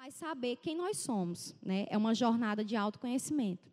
faz saber quem nós somos, né? É uma jornada de autoconhecimento.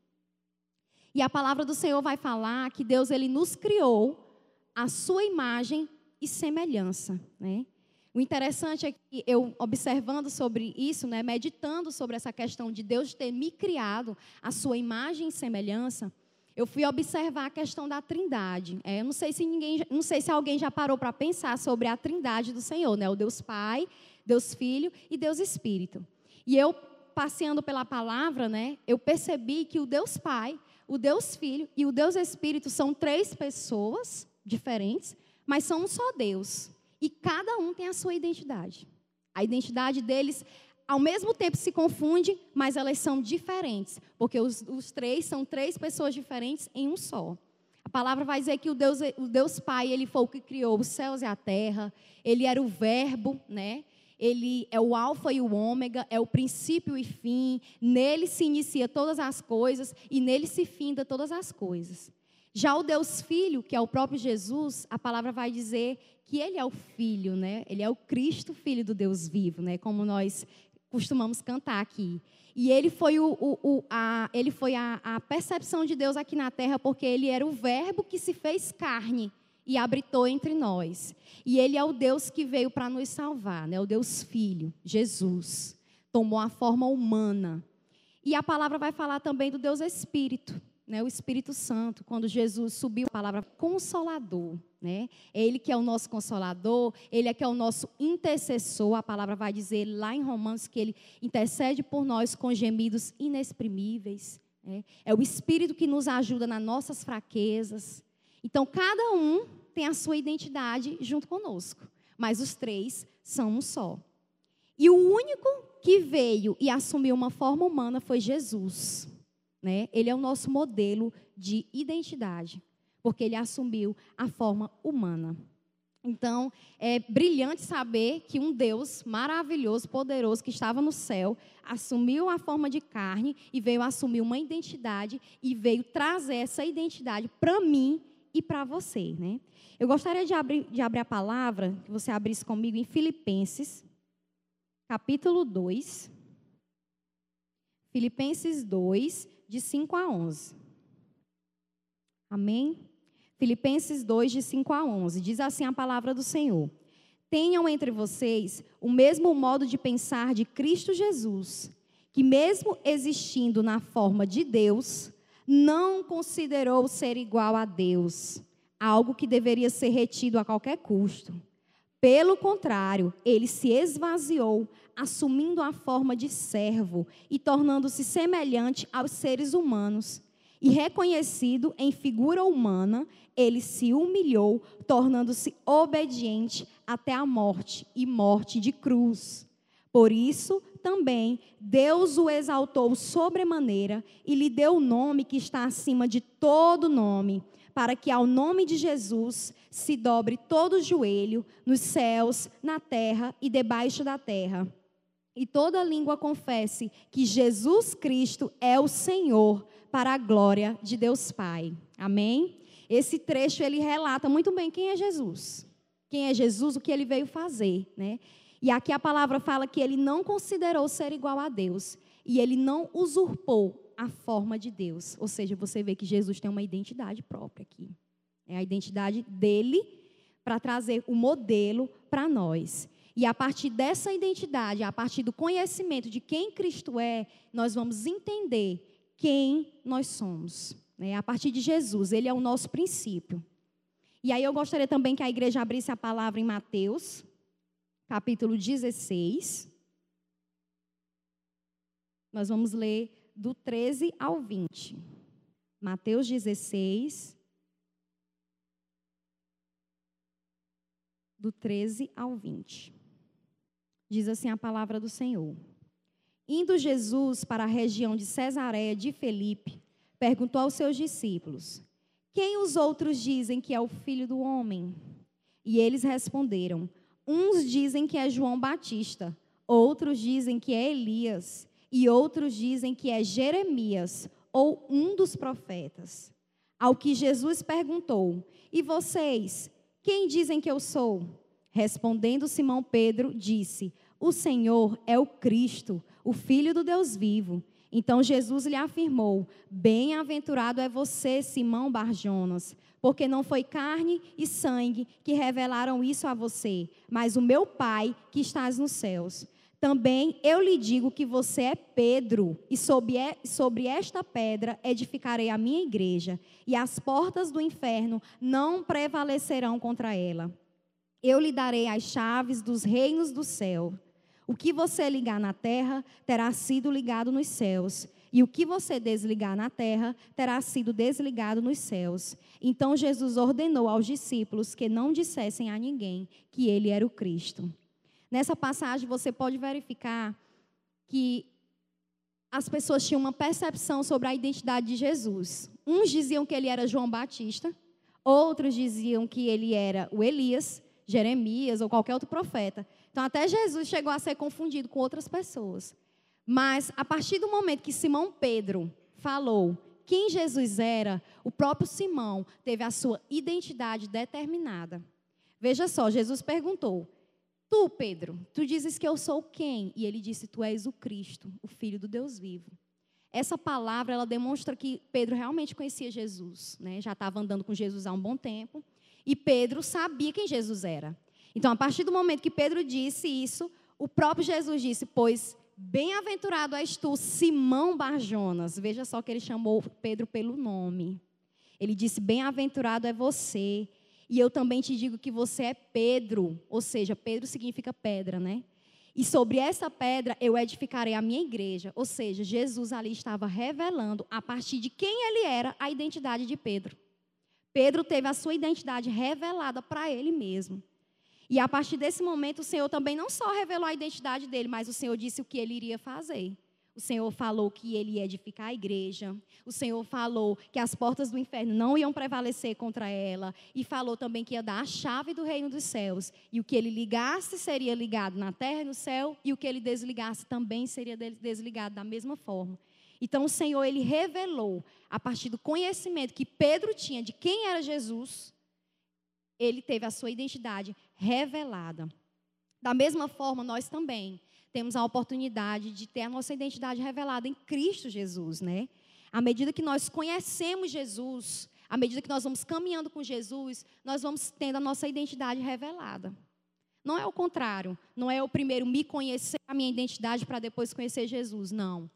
E a palavra do Senhor vai falar que Deus ele nos criou a sua imagem e semelhança, né? O interessante é que eu observando sobre isso, né, meditando sobre essa questão de Deus ter me criado a sua imagem e semelhança, eu fui observar a questão da Trindade. É, eu não sei se ninguém, não sei se alguém já parou para pensar sobre a Trindade do Senhor, né? O Deus Pai, Deus Filho e Deus Espírito. E eu passeando pela palavra, né, eu percebi que o Deus Pai, o Deus Filho e o Deus Espírito são três pessoas diferentes, mas são um só Deus. E cada um tem a sua identidade. A identidade deles, ao mesmo tempo, se confunde, mas elas são diferentes, porque os, os três são três pessoas diferentes em um só. A palavra vai dizer que o Deus, o Deus Pai, ele foi o que criou os céus e a terra, ele era o verbo, né? Ele é o alfa e o ômega, é o princípio e fim, nele se inicia todas as coisas e nele se finda todas as coisas. Já o Deus Filho, que é o próprio Jesus, a palavra vai dizer que ele é o Filho, né? Ele é o Cristo, Filho do Deus vivo, né? Como nós costumamos cantar aqui. E ele foi, o, o, o a, ele foi a, a percepção de Deus aqui na terra, porque ele era o Verbo que se fez carne e habitou entre nós. E ele é o Deus que veio para nos salvar, né? O Deus Filho, Jesus, tomou a forma humana. E a palavra vai falar também do Deus Espírito, né, o Espírito Santo, quando Jesus subiu, a palavra consolador. Né? É Ele que é o nosso consolador, Ele é que é o nosso intercessor. A palavra vai dizer lá em Romanos que Ele intercede por nós com gemidos inexprimíveis. Né? É o Espírito que nos ajuda nas nossas fraquezas. Então, cada um tem a sua identidade junto conosco, mas os três são um só. E o único que veio e assumiu uma forma humana foi Jesus. Né? Ele é o nosso modelo de identidade, porque ele assumiu a forma humana. Então, é brilhante saber que um Deus maravilhoso, poderoso, que estava no céu, assumiu a forma de carne e veio assumir uma identidade e veio trazer essa identidade para mim e para você. Né? Eu gostaria de abrir, de abrir a palavra, que você abrisse comigo em Filipenses, capítulo 2. Filipenses 2, de 5 a 11. Amém? Filipenses 2, de 5 a 11. Diz assim a palavra do Senhor: Tenham entre vocês o mesmo modo de pensar de Cristo Jesus, que, mesmo existindo na forma de Deus, não considerou ser igual a Deus, algo que deveria ser retido a qualquer custo. Pelo contrário, ele se esvaziou, assumindo a forma de servo e tornando-se semelhante aos seres humanos. E reconhecido em figura humana, ele se humilhou, tornando-se obediente até a morte e morte de cruz. Por isso, também, Deus o exaltou sobremaneira e lhe deu o nome que está acima de todo nome para que ao nome de Jesus se dobre todo joelho, nos céus, na terra e debaixo da terra. E toda língua confesse que Jesus Cristo é o Senhor, para a glória de Deus Pai. Amém? Esse trecho ele relata muito bem quem é Jesus. Quem é Jesus, o que ele veio fazer, né? E aqui a palavra fala que ele não considerou ser igual a Deus e ele não usurpou a forma de Deus. Ou seja, você vê que Jesus tem uma identidade própria aqui. É a identidade dele para trazer o modelo para nós. E a partir dessa identidade, a partir do conhecimento de quem Cristo é, nós vamos entender quem nós somos. Né? A partir de Jesus, ele é o nosso princípio. E aí eu gostaria também que a igreja abrisse a palavra em Mateus, capítulo 16. Nós vamos ler do 13 ao 20. Mateus 16, do 13 ao 20. Diz assim a palavra do Senhor. Indo Jesus para a região de Cesareia de Felipe, perguntou aos seus discípulos: Quem os outros dizem que é o filho do homem? E eles responderam: Uns dizem que é João Batista, outros dizem que é Elias e outros dizem que é Jeremias ou um dos profetas. Ao que Jesus perguntou: E vocês, quem dizem que eu sou? Respondendo Simão Pedro, disse: O Senhor é o Cristo, o Filho do Deus vivo. Então Jesus lhe afirmou: Bem-aventurado é você, Simão Barjonas, porque não foi carne e sangue que revelaram isso a você, mas o meu Pai que estás nos céus. Também eu lhe digo que você é Pedro, e sobre esta pedra edificarei a minha igreja, e as portas do inferno não prevalecerão contra ela. Eu lhe darei as chaves dos reinos do céu. O que você ligar na terra terá sido ligado nos céus, e o que você desligar na terra terá sido desligado nos céus. Então Jesus ordenou aos discípulos que não dissessem a ninguém que ele era o Cristo. Nessa passagem você pode verificar que as pessoas tinham uma percepção sobre a identidade de Jesus. Uns diziam que ele era João Batista, outros diziam que ele era o Elias, Jeremias ou qualquer outro profeta. Então, até Jesus chegou a ser confundido com outras pessoas. Mas, a partir do momento que Simão Pedro falou quem Jesus era, o próprio Simão teve a sua identidade determinada. Veja só, Jesus perguntou: Tu, Pedro, tu dizes que eu sou quem? E ele disse: Tu és o Cristo, o Filho do Deus vivo. Essa palavra ela demonstra que Pedro realmente conhecia Jesus, né? Já estava andando com Jesus há um bom tempo. E Pedro sabia quem Jesus era. Então, a partir do momento que Pedro disse isso, o próprio Jesus disse: Pois bem-aventurado és tu, Simão Barjonas. Veja só que ele chamou Pedro pelo nome. Ele disse: Bem-aventurado é você. E eu também te digo que você é Pedro. Ou seja, Pedro significa pedra, né? E sobre essa pedra eu edificarei a minha igreja. Ou seja, Jesus ali estava revelando, a partir de quem ele era, a identidade de Pedro. Pedro teve a sua identidade revelada para ele mesmo. E a partir desse momento, o Senhor também não só revelou a identidade dele, mas o Senhor disse o que ele iria fazer. O Senhor falou que ele ia edificar a igreja. O Senhor falou que as portas do inferno não iam prevalecer contra ela. E falou também que ia dar a chave do reino dos céus. E o que ele ligasse seria ligado na terra e no céu. E o que ele desligasse também seria desligado da mesma forma. Então o Senhor ele revelou a partir do conhecimento que Pedro tinha de quem era Jesus, ele teve a sua identidade revelada. Da mesma forma, nós também temos a oportunidade de ter a nossa identidade revelada em Cristo Jesus, né? À medida que nós conhecemos Jesus, à medida que nós vamos caminhando com Jesus, nós vamos tendo a nossa identidade revelada. Não é o contrário, não é eu primeiro me conhecer a minha identidade para depois conhecer Jesus, não.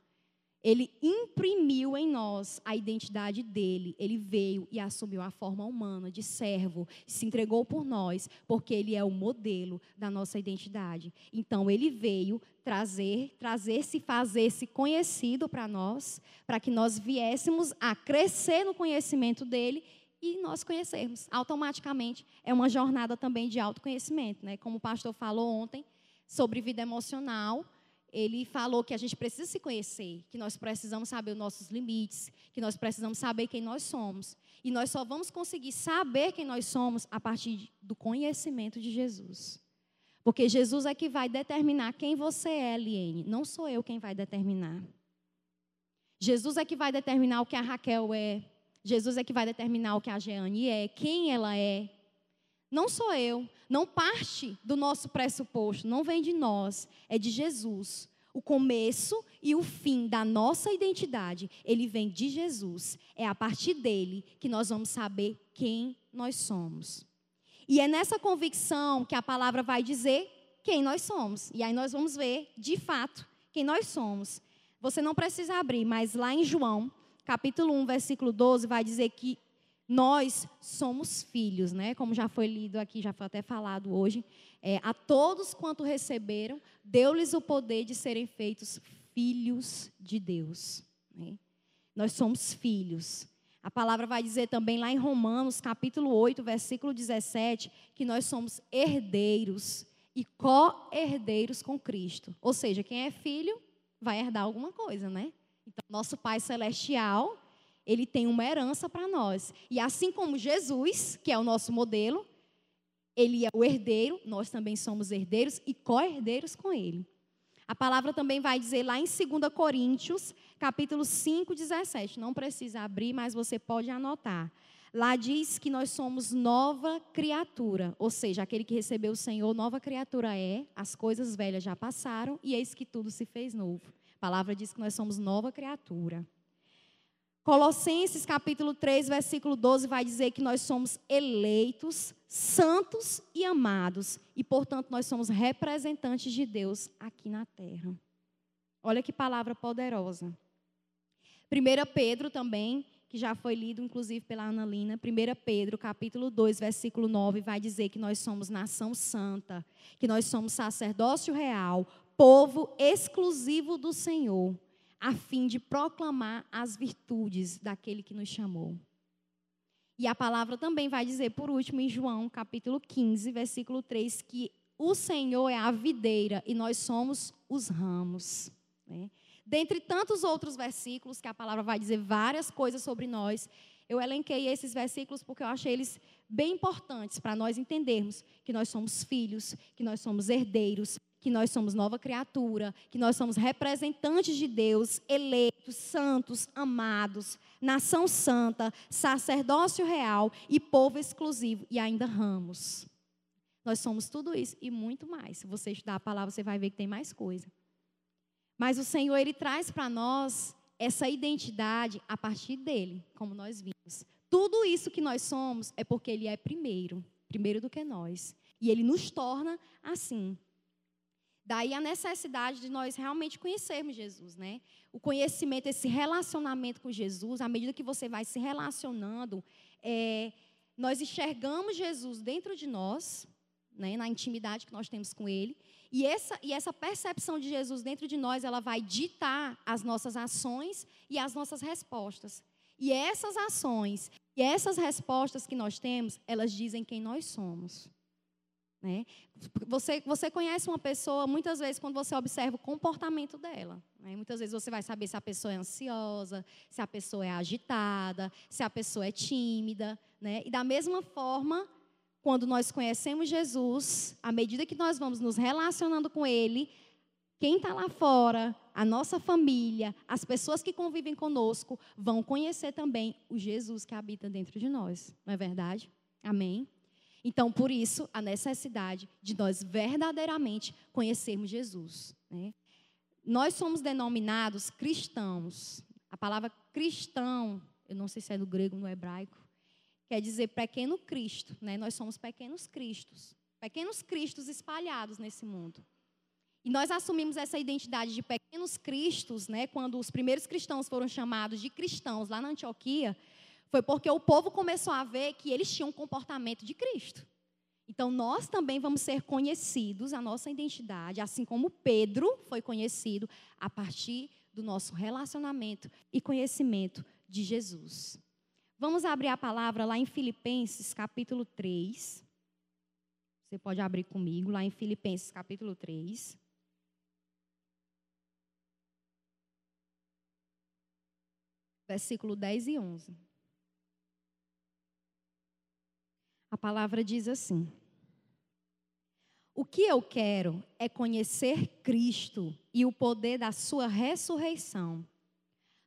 Ele imprimiu em nós a identidade dele. Ele veio e assumiu a forma humana de servo, se entregou por nós, porque ele é o modelo da nossa identidade. Então ele veio trazer, trazer-se, fazer-se conhecido para nós, para que nós viéssemos a crescer no conhecimento dele e nós conhecermos. Automaticamente é uma jornada também de autoconhecimento, né? Como o pastor falou ontem sobre vida emocional, ele falou que a gente precisa se conhecer, que nós precisamos saber os nossos limites, que nós precisamos saber quem nós somos. E nós só vamos conseguir saber quem nós somos a partir do conhecimento de Jesus. Porque Jesus é que vai determinar quem você é, Liene. Não sou eu quem vai determinar. Jesus é que vai determinar o que a Raquel é. Jesus é que vai determinar o que a Jeane é, quem ela é. Não sou eu, não parte do nosso pressuposto, não vem de nós, é de Jesus. O começo e o fim da nossa identidade, ele vem de Jesus. É a partir dele que nós vamos saber quem nós somos. E é nessa convicção que a palavra vai dizer quem nós somos. E aí nós vamos ver, de fato, quem nós somos. Você não precisa abrir, mas lá em João, capítulo 1, versículo 12, vai dizer que nós somos filhos, né? Como já foi lido aqui, já foi até falado hoje. É, a todos quanto receberam, deu-lhes o poder de serem feitos filhos de Deus. Né? Nós somos filhos. A palavra vai dizer também lá em Romanos, capítulo 8, versículo 17, que nós somos herdeiros e co-herdeiros com Cristo. Ou seja, quem é filho vai herdar alguma coisa, né? Então, nosso Pai Celestial ele tem uma herança para nós. E assim como Jesus, que é o nosso modelo, ele é o herdeiro, nós também somos herdeiros e co-herdeiros com ele. A palavra também vai dizer lá em 2 Coríntios, capítulo 5, 17. Não precisa abrir, mas você pode anotar. Lá diz que nós somos nova criatura, ou seja, aquele que recebeu o Senhor, nova criatura é, as coisas velhas já passaram e eis que tudo se fez novo. A palavra diz que nós somos nova criatura. Colossenses capítulo 3, versículo 12 vai dizer que nós somos eleitos, santos e amados, e portanto nós somos representantes de Deus aqui na terra. Olha que palavra poderosa. 1 Pedro também, que já foi lido inclusive pela Analina, 1 Pedro capítulo 2, versículo 9, vai dizer que nós somos nação santa, que nós somos sacerdócio real, povo exclusivo do Senhor a fim de proclamar as virtudes daquele que nos chamou. E a palavra também vai dizer, por último, em João, capítulo 15, versículo 3, que o Senhor é a videira e nós somos os ramos. Né? Dentre tantos outros versículos, que a palavra vai dizer várias coisas sobre nós, eu elenquei esses versículos porque eu achei eles bem importantes para nós entendermos que nós somos filhos, que nós somos herdeiros, que nós somos nova criatura, que nós somos representantes de Deus, eleitos, santos, amados, nação santa, sacerdócio real e povo exclusivo, e ainda ramos. Nós somos tudo isso e muito mais. Se você estudar a palavra, você vai ver que tem mais coisa. Mas o Senhor, Ele traz para nós essa identidade a partir dele, como nós vimos. Tudo isso que nós somos é porque Ele é primeiro, primeiro do que nós. E Ele nos torna assim. Daí a necessidade de nós realmente conhecermos Jesus, né? O conhecimento, esse relacionamento com Jesus, à medida que você vai se relacionando, é, nós enxergamos Jesus dentro de nós, né, na intimidade que nós temos com Ele, e essa, e essa percepção de Jesus dentro de nós, ela vai ditar as nossas ações e as nossas respostas. E essas ações e essas respostas que nós temos, elas dizem quem nós somos. Né? Você, você conhece uma pessoa, muitas vezes, quando você observa o comportamento dela. Né? Muitas vezes você vai saber se a pessoa é ansiosa, se a pessoa é agitada, se a pessoa é tímida. Né? E da mesma forma, quando nós conhecemos Jesus, à medida que nós vamos nos relacionando com Ele, quem está lá fora, a nossa família, as pessoas que convivem conosco, vão conhecer também o Jesus que habita dentro de nós. Não é verdade? Amém? Então, por isso, a necessidade de nós verdadeiramente conhecermos Jesus. Né? Nós somos denominados cristãos. A palavra cristão, eu não sei se é no grego ou no hebraico, quer dizer pequeno Cristo. Né? Nós somos pequenos Cristos. Pequenos Cristos espalhados nesse mundo. E nós assumimos essa identidade de pequenos cristos, né, quando os primeiros cristãos foram chamados de cristãos lá na Antioquia, foi porque o povo começou a ver que eles tinham um comportamento de Cristo. Então, nós também vamos ser conhecidos, a nossa identidade, assim como Pedro foi conhecido, a partir do nosso relacionamento e conhecimento de Jesus. Vamos abrir a palavra lá em Filipenses, capítulo 3. Você pode abrir comigo, lá em Filipenses, capítulo 3. Versículo 10 e 11. A palavra diz assim: O que eu quero é conhecer Cristo e o poder da sua ressurreição,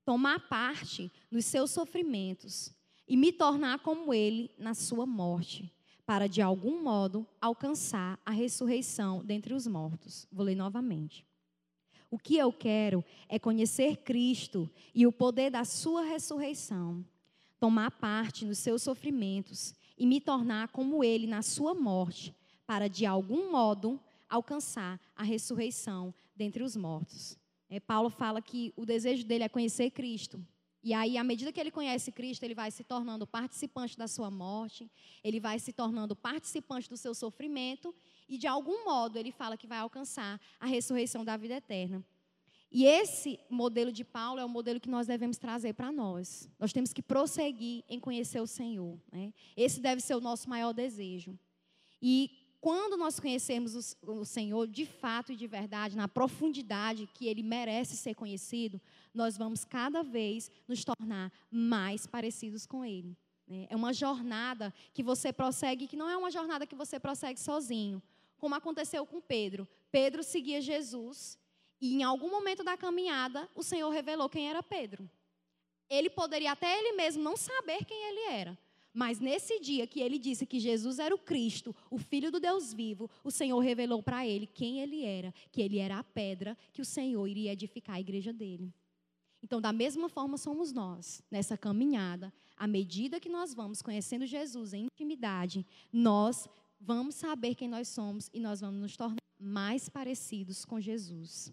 tomar parte nos seus sofrimentos e me tornar como ele na sua morte, para de algum modo alcançar a ressurreição dentre os mortos. Vou ler novamente. O que eu quero é conhecer Cristo e o poder da sua ressurreição, tomar parte nos seus sofrimentos e me tornar como ele na sua morte, para de algum modo alcançar a ressurreição dentre os mortos. É, Paulo fala que o desejo dele é conhecer Cristo. E aí, à medida que ele conhece Cristo, ele vai se tornando participante da sua morte, ele vai se tornando participante do seu sofrimento, e de algum modo ele fala que vai alcançar a ressurreição da vida eterna. E esse modelo de Paulo é o modelo que nós devemos trazer para nós. Nós temos que prosseguir em conhecer o Senhor. Né? Esse deve ser o nosso maior desejo. E quando nós conhecermos o, Senhor de fato e de verdade, na profundidade que Ele merece ser conhecido, nós vamos cada vez nos tornar mais parecidos com Ele. Né? É uma jornada que você prossegue, que não é uma jornada que você prossegue sozinho, como aconteceu com Pedro. Pedro seguia Jesus e em algum momento da caminhada, o Senhor revelou quem era Pedro. Ele poderia até ele mesmo não saber quem ele era, Mas nesse dia que ele disse que Jesus era o Cristo, o Filho do Deus vivo, o Senhor revelou para ele quem ele era, que ele era a pedra que o Senhor iria edificar a igreja dele. Então, da mesma forma somos nós, nessa caminhada, à medida que nós vamos conhecendo Jesus em intimidade, nós vamos saber quem nós somos e nós vamos nos tornar mais parecidos com Jesus.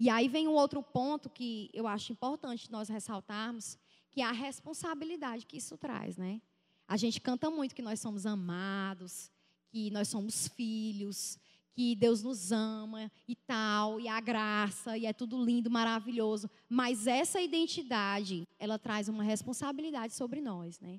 E aí vem um outro ponto que eu acho importante nós ressaltarmos, que é a responsabilidade que isso traz, né? A gente canta muito que nós somos amados, que nós somos filhos, que Deus nos ama e tal, e a graça, e é tudo lindo, maravilhoso. Mas essa identidade, ela traz uma responsabilidade sobre nós, né?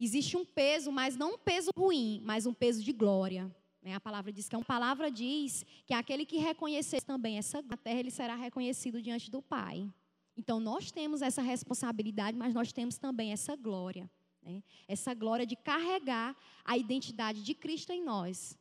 Existe um peso, mas não um peso ruim, mas um peso de glória. Né? A palavra diz que a palavra diz que aquele que reconhecer também essa terra, ele será reconhecido diante do Pai. Então nós temos essa responsabilidade, mas nós temos também essa glória. Né? Essa glória de carregar a identidade de Cristo em nós.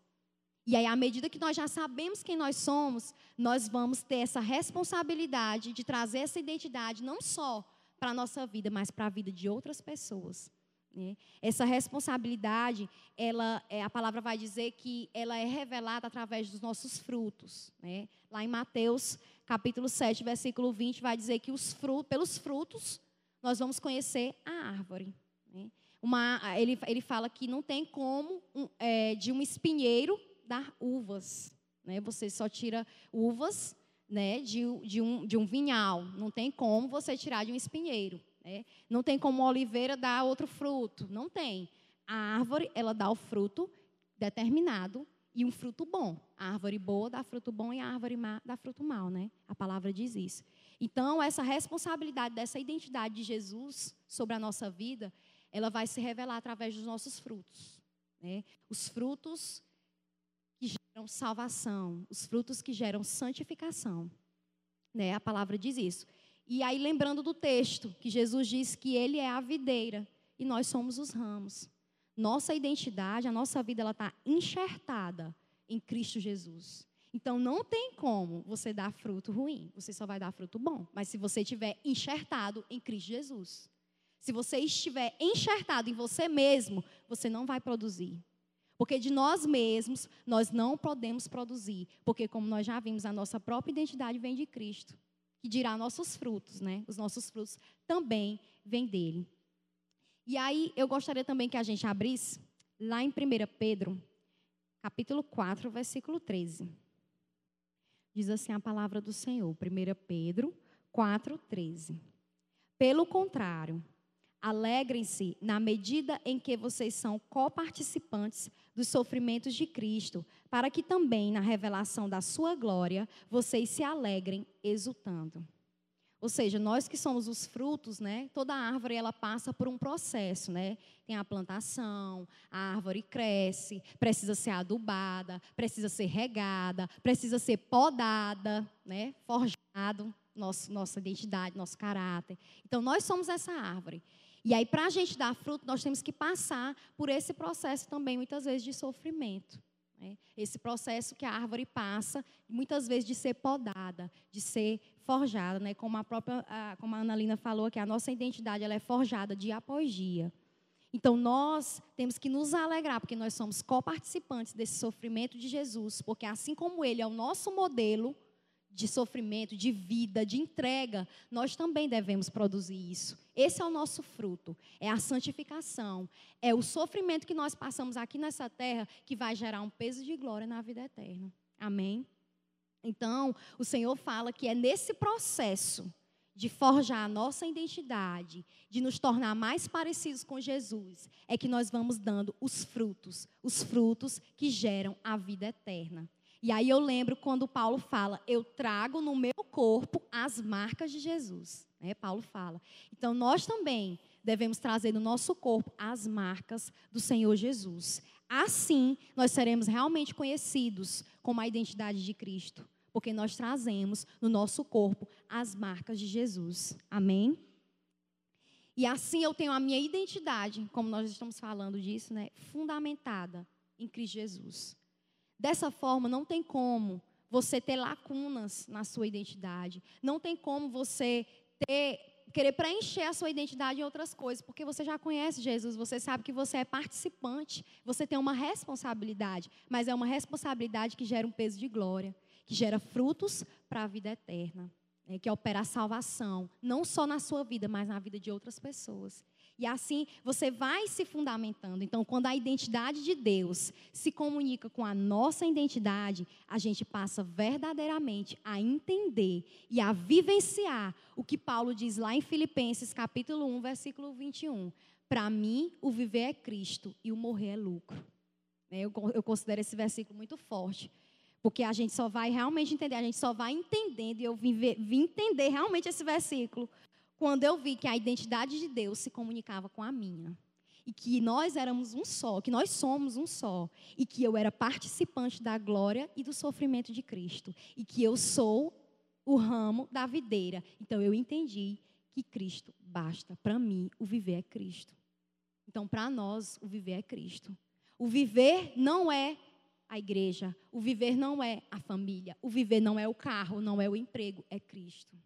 E aí, à medida que nós já sabemos quem nós somos, nós vamos ter essa responsabilidade de trazer essa identidade não só para a nossa vida, mas para a vida de outras pessoas. Né? Essa responsabilidade, ela, é, a palavra vai dizer que ela é revelada através dos nossos frutos. Né? Lá em Mateus, capítulo 7, versículo 20, vai dizer que os pelos frutos nós vamos conhecer a árvore. Né? Uma, ele, ele fala que não tem como um, é, de um espinheiro dar uvas. Né? Você só tira uvas né, de, de, um, de um vinhal. Não tem como você tirar de um espinheiro. É, não tem como a oliveira dar outro fruto. Não tem. A árvore, ela dá o fruto determinado e um fruto bom. A árvore boa dá fruto bom e a árvore má dá fruto mau, né? A palavra diz isso. Então, essa responsabilidade dessa identidade de Jesus sobre a nossa vida, ela vai se revelar através dos nossos frutos. Né? Os frutos que geram salvação, os frutos que geram santificação. Né? A palavra diz isso. E aí, lembrando do texto, que Jesus diz que Ele é a videira e nós somos os ramos. Nossa identidade, a nossa vida, ela está enxertada em Cristo Jesus. Então, não tem como você dar fruto ruim, você só vai dar fruto bom. Mas se você estiver enxertado em Cristo Jesus. Se você estiver enxertado em você mesmo, você não vai produzir. Porque de nós mesmos, nós não podemos produzir. Porque, como nós já vimos, a nossa própria identidade vem de Cristo que dirá nossos frutos, né? Os nossos frutos também vêm dele. E aí eu gostaria também que a gente abrisse lá em 1 Pedro, capítulo 4, versículo 13. Diz assim a palavra do Senhor, 1 Pedro 4, 13. Pelo contrário, Alegrem-se na medida em que vocês são coparticipantes dos sofrimentos de Cristo, para que também na revelação da sua glória vocês se alegrem exultando. Ou seja, nós que somos os frutos, né? Toda árvore ela passa por um processo, né? Tem a plantação, a árvore cresce, precisa ser adubada, precisa ser regada, precisa ser podada, né? Forjado nosso, nossa identidade, nosso caráter. Então nós somos essa árvore. E aí, para a gente dar fruto, nós temos que passar por esse processo também, muitas vezes, de sofrimento. Né? Esse processo que a árvore passa, muitas vezes, de ser podada, de ser forjada. Né? Como, a própria, como a falou, que a nossa identidade ela é forjada dia após dia. Então, nós temos que nos alegrar, porque nós somos coparticipantes desse sofrimento de Jesus, porque assim como Ele é o nosso modelo, de sofrimento, de vida, de entrega, nós também devemos produzir isso. Esse é o nosso fruto, é a santificação, é o sofrimento que nós passamos aqui nessa terra que vai gerar um peso de glória na vida eterna. Amém? Então, o Senhor fala que é nesse processo de forjar a nossa identidade, de nos tornar mais parecidos com Jesus, é que nós vamos dando os frutos, os frutos que geram a vida eterna. E aí eu lembro quando Paulo fala, eu trago no meu corpo as marcas de Jesus. Né? Paulo fala. Então nós também devemos trazer no nosso corpo as marcas do Senhor Jesus. Assim, nós seremos realmente conhecidos como a identidade de Cristo, porque nós trazemos no nosso corpo as marcas de Jesus. Amém? E assim eu tenho a minha identidade, como nós estamos falando disso, né, fundamentada em Cristo Jesus. Dessa forma, não tem como você ter lacunas na sua identidade. Não tem como você ter querer preencher a sua identidade em outras coisas, porque você já conhece Jesus, você sabe que você é participante, você tem uma responsabilidade, mas é uma responsabilidade que gera um peso de glória, que gera frutos para a vida eterna, né, que opera a salvação, não só na sua vida, mas na vida de outras pessoas. E assim você vai se fundamentando. Então, quando a identidade de Deus se comunica com a nossa identidade, a gente passa verdadeiramente a entender e a vivenciar o que Paulo diz lá em Filipenses, capítulo 1, versículo 21. Para mim, o viver é Cristo e o morrer é lucro. Eu, eu considero esse versículo muito forte. Porque a gente só vai realmente entender, a gente só vai entendendo, e eu vim, ver, vim entender realmente esse versículo quando eu vi que a identidade de Deus se comunicava com a minha. E que nós éramos um só, que nós somos um só. E que eu era participante da glória e do sofrimento de Cristo. E que eu sou o ramo da videira. Então eu entendi que Cristo basta. Para mim, o viver é Cristo. Então, para nós, o viver é Cristo. O viver não é a igreja. O viver não é a família. O viver não é o carro, não é o emprego, é Cristo.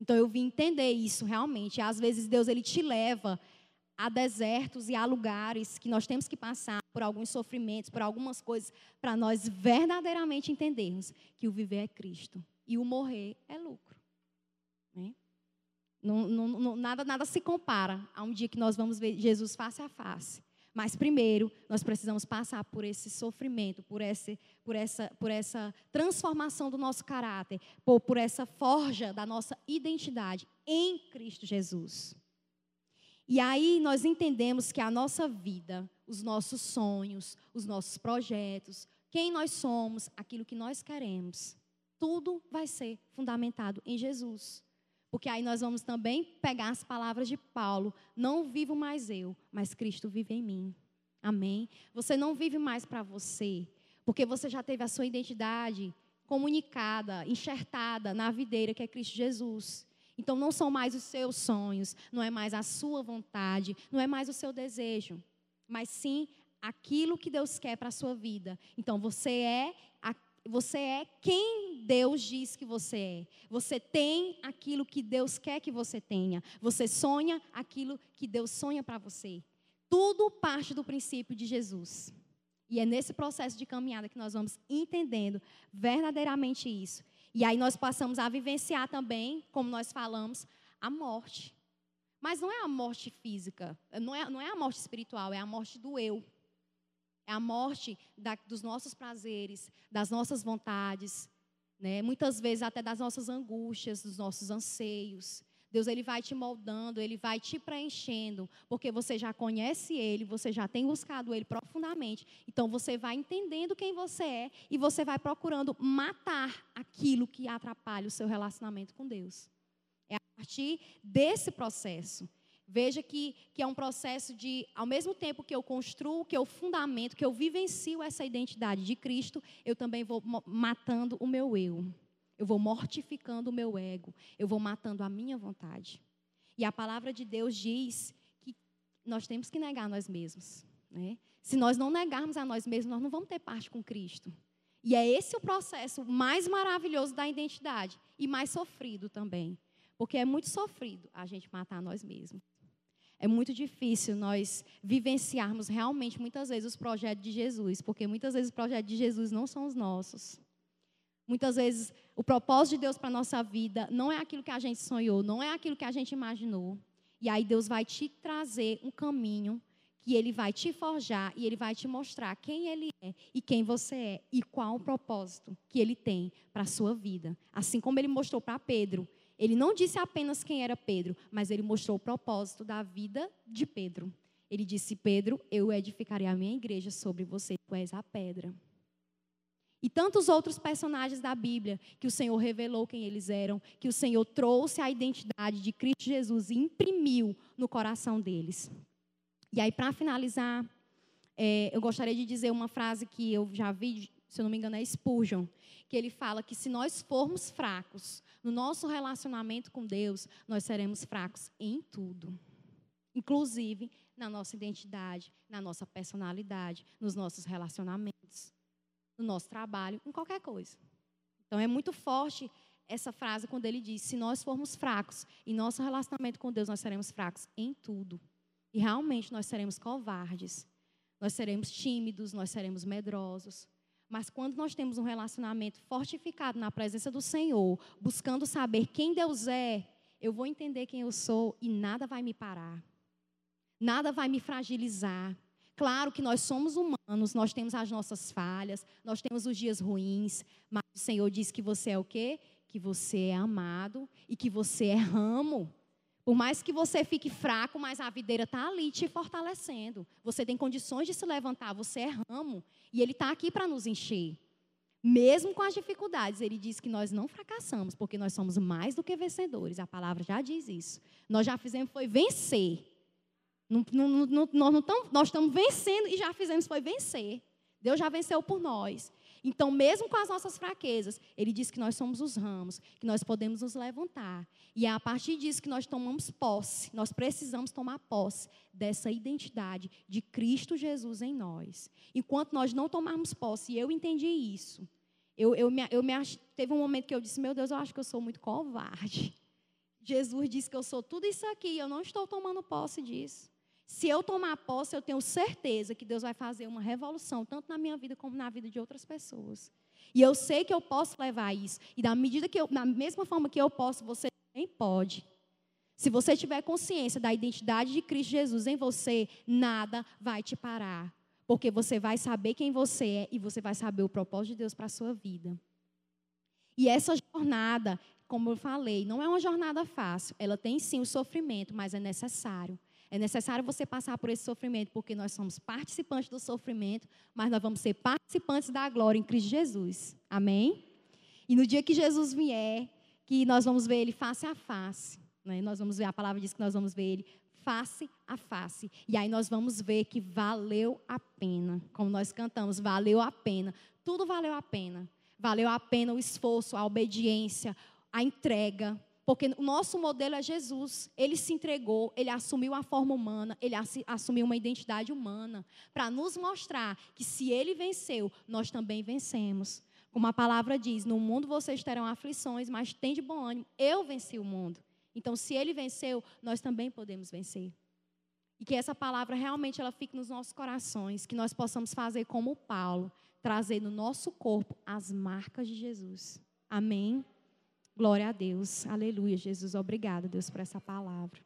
Então eu vim entender isso realmente. Às vezes Deus ele te leva a desertos e a lugares que nós temos que passar por alguns sofrimentos, por algumas coisas, para nós verdadeiramente entendermos que o viver é Cristo e o morrer é lucro. Né? Não, não, não, nada, nada se compara a um dia que nós vamos ver Jesus face a face. Mas primeiro, nós precisamos passar por esse sofrimento, por, esse, por, essa, por essa transformação do nosso caráter, por, por essa forja da nossa identidade em Cristo Jesus. E aí nós entendemos que a nossa vida, os nossos sonhos, os nossos projetos, quem nós somos, aquilo que nós queremos, tudo vai ser fundamentado em Jesus. Porque aí nós vamos também pegar as palavras de Paulo: não vivo mais eu, mas Cristo vive em mim. Amém? Você não vive mais para você, porque você já teve a sua identidade comunicada, enxertada na videira que é Cristo Jesus. Então não são mais os seus sonhos, não é mais a sua vontade, não é mais o seu desejo, mas sim aquilo que Deus quer para a sua vida. Então você é você é quem Deus diz que você é. Você tem aquilo que Deus quer que você tenha. Você sonha aquilo que Deus sonha para você. Tudo parte do princípio de Jesus. E é nesse processo de caminhada que nós vamos entendendo verdadeiramente isso. E aí nós passamos a vivenciar também, como nós falamos, a morte. Mas não é a morte física, não é, não é a morte espiritual, é a morte do eu. É a morte da, dos nossos prazeres, das nossas vontades, né? muitas vezes até das nossas angústias, dos nossos anseios. Deus ele vai te moldando, ele vai te preenchendo, porque você já conhece ele, você já tem buscado ele profundamente. Então você vai entendendo quem você é e você vai procurando matar aquilo que atrapalha o seu relacionamento com Deus. É a partir desse processo Veja que, que é um processo de, ao mesmo tempo que eu construo, que eu fundamento, que eu vivencio essa identidade de Cristo, eu também vou matando o meu eu. Eu vou mortificando o meu ego. Eu vou matando a minha vontade. E a palavra de Deus diz que nós temos que negar nós mesmos. Né? Se nós não negarmos a nós mesmos, nós não vamos ter parte com Cristo. E é esse o processo mais maravilhoso da identidade e mais sofrido também. Porque é muito sofrido a gente matar nós mesmos é muito difícil nós vivenciarmos realmente, muitas vezes, os projetos de Jesus, porque muitas vezes os projetos de Jesus não são os nossos. Muitas vezes o propósito de Deus para a nossa vida não é aquilo que a gente sonhou, não é aquilo que a gente imaginou. E aí Deus vai te trazer um caminho que Ele vai te forjar e Ele vai te mostrar quem Ele é e quem você é e qual o propósito que Ele tem para a sua vida. Assim como Ele mostrou para Pedro ele não disse apenas quem era Pedro, mas ele mostrou o propósito da vida de Pedro. Ele disse: Pedro, eu edificarei a minha igreja sobre você, tu és a pedra. E tantos outros personagens da Bíblia que o Senhor revelou quem eles eram, que o Senhor trouxe a identidade de Cristo Jesus e imprimiu no coração deles. E aí, para finalizar, é, eu gostaria de dizer uma frase que eu já vi, se eu não me engano, é Spurgeon, que ele fala que se nós formos fracos no nosso relacionamento com Deus, nós seremos fracos em tudo. Inclusive na nossa identidade, na nossa personalidade, nos nossos relacionamentos, no nosso trabalho, em qualquer coisa. Então é muito forte essa frase quando ele diz: se nós formos fracos em nosso relacionamento com Deus, nós seremos fracos em tudo. E realmente nós seremos covardes, nós seremos tímidos, nós seremos medrosos. Mas quando nós temos um relacionamento fortificado na presença do Senhor, buscando saber quem Deus é, eu vou entender quem eu sou e nada vai me parar. Nada vai me fragilizar. Claro que nós somos humanos, nós temos as nossas falhas, nós temos os dias ruins, mas o Senhor diz que você é o quê? Que você é amado e que você é ramo. Por mais que você fique fraco, mas a videira está ali te fortalecendo. Você tem condições de se levantar, você é ramo. E Ele está aqui para nos encher. Mesmo com as dificuldades, Ele diz que nós não fracassamos, porque nós somos mais do que vencedores. A palavra já diz isso. Nós já fizemos foi vencer. Não, não, não, nós, tamo, nós estamos vencendo e já fizemos foi vencer. Deus já venceu por nós. Então, mesmo com as nossas fraquezas, ele diz que nós somos os ramos, que nós podemos nos levantar. E é a partir disso que nós tomamos posse, nós precisamos tomar posse dessa identidade de Cristo Jesus em nós. Enquanto nós não tomarmos posse, e eu entendi isso, eu, eu, me, eu me ach... teve um momento que eu disse: Meu Deus, eu acho que eu sou muito covarde. Jesus disse que eu sou tudo isso aqui, eu não estou tomando posse disso. Se eu tomar posse, eu tenho certeza que Deus vai fazer uma revolução, tanto na minha vida como na vida de outras pessoas. E eu sei que eu posso levar isso. E da medida que eu, mesma forma que eu posso, você também pode. Se você tiver consciência da identidade de Cristo Jesus em você, nada vai te parar. Porque você vai saber quem você é e você vai saber o propósito de Deus para a sua vida. E essa jornada, como eu falei, não é uma jornada fácil. Ela tem sim o sofrimento, mas é necessário. É necessário você passar por esse sofrimento, porque nós somos participantes do sofrimento, mas nós vamos ser participantes da glória em Cristo Jesus. Amém? E no dia que Jesus vier, que nós vamos ver ele face a face, né? nós vamos ver, a palavra diz que nós vamos ver ele face a face. E aí nós vamos ver que valeu a pena. Como nós cantamos, valeu a pena. Tudo valeu a pena. Valeu a pena o esforço, a obediência, a entrega, porque o nosso modelo é Jesus. Ele se entregou, ele assumiu a forma humana, ele assumiu uma identidade humana, para nos mostrar que se ele venceu, nós também vencemos. Como a palavra diz: No mundo vocês terão aflições, mas tem de bom ânimo, eu venci o mundo. Então, se ele venceu, nós também podemos vencer. E que essa palavra realmente ela fique nos nossos corações, que nós possamos fazer como Paulo, trazer no nosso corpo as marcas de Jesus. Amém. Glória a Deus. Aleluia, Jesus. Obrigada, Deus, por essa palavra.